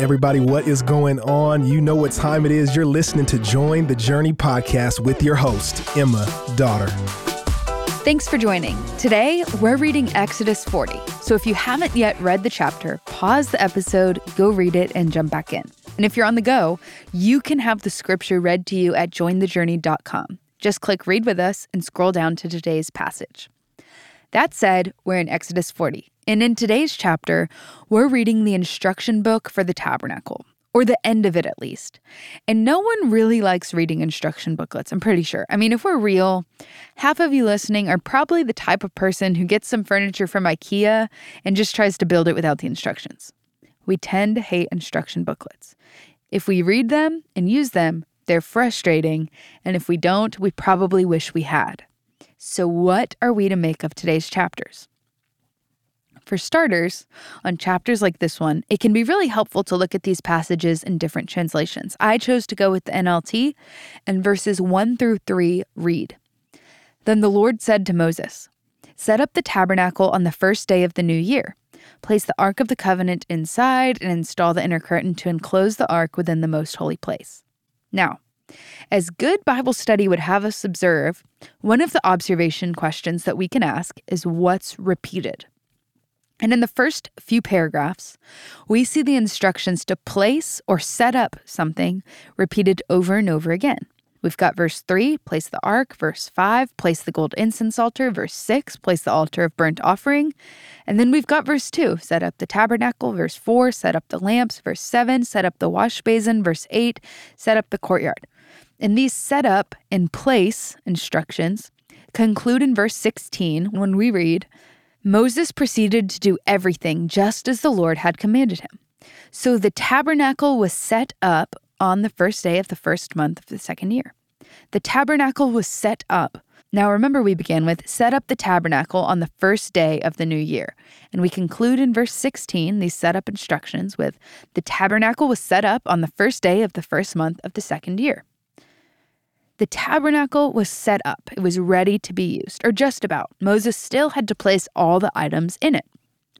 Everybody, what is going on? You know what time it is. You're listening to Join the Journey podcast with your host, Emma Dotter. Thanks for joining. Today, we're reading Exodus 40. So if you haven't yet read the chapter, pause the episode, go read it, and jump back in. And if you're on the go, you can have the scripture read to you at jointhejourney.com. Just click read with us and scroll down to today's passage. That said, we're in Exodus 40. And in today's chapter, we're reading the instruction book for the tabernacle, or the end of it at least. And no one really likes reading instruction booklets, I'm pretty sure. I mean, if we're real, half of you listening are probably the type of person who gets some furniture from IKEA and just tries to build it without the instructions. We tend to hate instruction booklets. If we read them and use them, they're frustrating, and if we don't, we probably wish we had. So, what are we to make of today's chapters? For starters, on chapters like this one, it can be really helpful to look at these passages in different translations. I chose to go with the NLT, and verses 1 through 3 read Then the Lord said to Moses, Set up the tabernacle on the first day of the new year. Place the Ark of the Covenant inside and install the inner curtain to enclose the Ark within the most holy place. Now, as good Bible study would have us observe, one of the observation questions that we can ask is what's repeated? And in the first few paragraphs, we see the instructions to place or set up something repeated over and over again. We've got verse 3, place the ark, verse 5, place the gold incense altar, verse 6, place the altar of burnt offering. And then we've got verse 2, set up the tabernacle, verse 4, set up the lamps, verse 7, set up the wash basin, verse 8, set up the courtyard. And these set up and place instructions conclude in verse 16 when we read, Moses proceeded to do everything just as the Lord had commanded him. So the tabernacle was set up on the first day of the first month of the second year. The tabernacle was set up. Now remember, we began with set up the tabernacle on the first day of the new year. And we conclude in verse 16 these setup instructions with the tabernacle was set up on the first day of the first month of the second year. The tabernacle was set up, it was ready to be used, or just about. Moses still had to place all the items in it.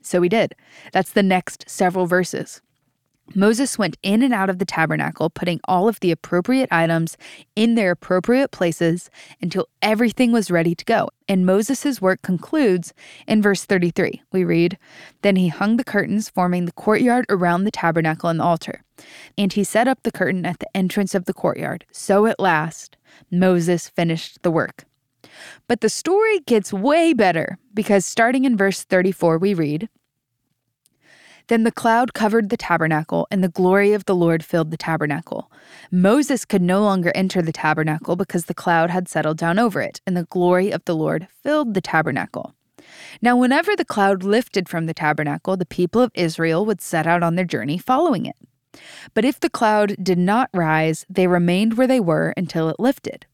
So he did. That's the next several verses. Moses went in and out of the tabernacle, putting all of the appropriate items in their appropriate places until everything was ready to go. And Moses' work concludes in verse 33. We read Then he hung the curtains forming the courtyard around the tabernacle and the altar. And he set up the curtain at the entrance of the courtyard. So at last, Moses finished the work. But the story gets way better because starting in verse 34, we read then the cloud covered the tabernacle, and the glory of the Lord filled the tabernacle. Moses could no longer enter the tabernacle because the cloud had settled down over it, and the glory of the Lord filled the tabernacle. Now, whenever the cloud lifted from the tabernacle, the people of Israel would set out on their journey following it. But if the cloud did not rise, they remained where they were until it lifted.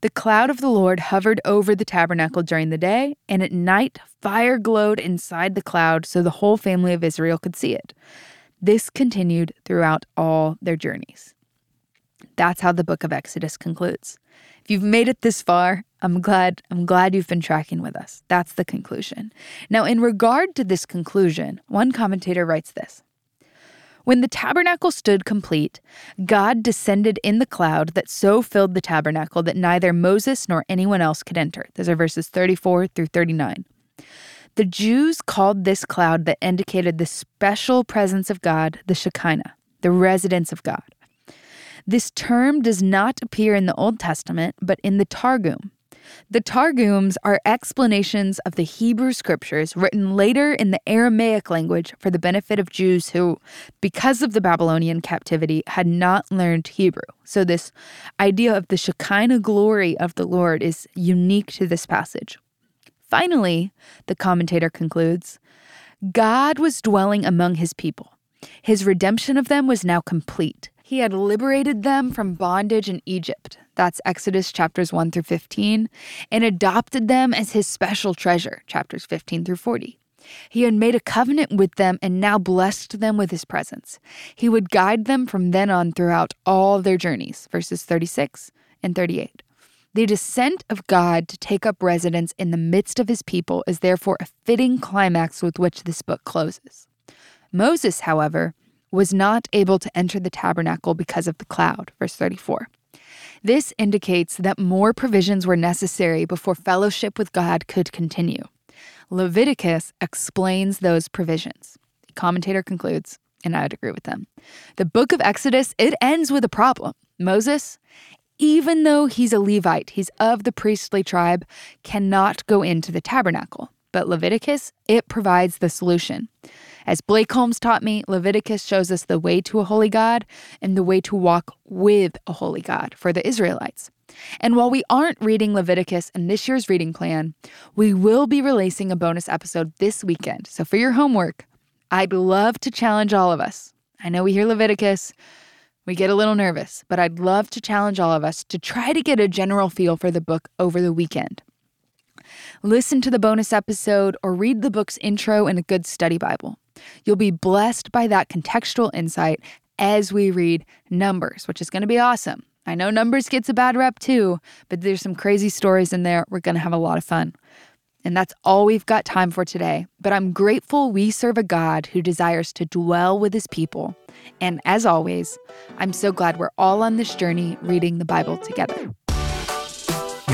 The cloud of the Lord hovered over the tabernacle during the day, and at night fire glowed inside the cloud so the whole family of Israel could see it. This continued throughout all their journeys. That's how the book of Exodus concludes. If you've made it this far, I'm glad I'm glad you've been tracking with us. That's the conclusion. Now, in regard to this conclusion, one commentator writes this. When the tabernacle stood complete, God descended in the cloud that so filled the tabernacle that neither Moses nor anyone else could enter. Those are verses 34 through 39. The Jews called this cloud that indicated the special presence of God the Shekinah, the residence of God. This term does not appear in the Old Testament, but in the Targum, the Targums are explanations of the Hebrew scriptures written later in the Aramaic language for the benefit of Jews who, because of the Babylonian captivity, had not learned Hebrew. So, this idea of the Shekinah glory of the Lord is unique to this passage. Finally, the commentator concludes God was dwelling among his people. His redemption of them was now complete. He had liberated them from bondage in Egypt. That's Exodus chapters 1 through 15, and adopted them as his special treasure, chapters 15 through 40. He had made a covenant with them and now blessed them with his presence. He would guide them from then on throughout all their journeys, verses 36 and 38. The descent of God to take up residence in the midst of his people is therefore a fitting climax with which this book closes. Moses, however, was not able to enter the tabernacle because of the cloud. Verse 34. This indicates that more provisions were necessary before fellowship with God could continue. Leviticus explains those provisions. The commentator concludes, and I'd agree with them. The book of Exodus, it ends with a problem. Moses, even though he's a Levite, he's of the priestly tribe, cannot go into the tabernacle. But Leviticus, it provides the solution. As Blake Holmes taught me, Leviticus shows us the way to a holy God and the way to walk with a holy God for the Israelites. And while we aren't reading Leviticus in this year's reading plan, we will be releasing a bonus episode this weekend. So for your homework, I'd love to challenge all of us. I know we hear Leviticus, we get a little nervous, but I'd love to challenge all of us to try to get a general feel for the book over the weekend. Listen to the bonus episode or read the book's intro in a good study Bible. You'll be blessed by that contextual insight as we read Numbers, which is going to be awesome. I know Numbers gets a bad rep too, but there's some crazy stories in there. We're going to have a lot of fun. And that's all we've got time for today. But I'm grateful we serve a God who desires to dwell with his people. And as always, I'm so glad we're all on this journey reading the Bible together.